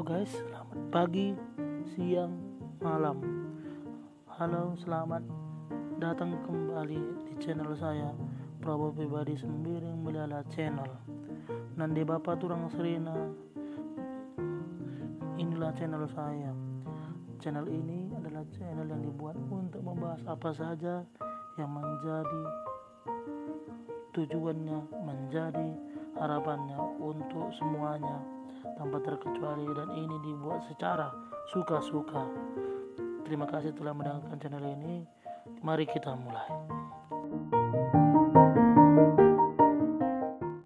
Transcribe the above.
guys, selamat pagi, siang, malam. Halo, selamat datang kembali di channel saya Prabowo Pribadi Sembiring Melala Channel. Nanti Bapak Turang Serena. Inilah channel saya. Channel ini adalah channel yang dibuat untuk membahas apa saja yang menjadi tujuannya, menjadi harapannya untuk semuanya tanpa terkecuali dan ini dibuat secara suka-suka. Terima kasih telah mendengarkan channel ini. Mari kita mulai.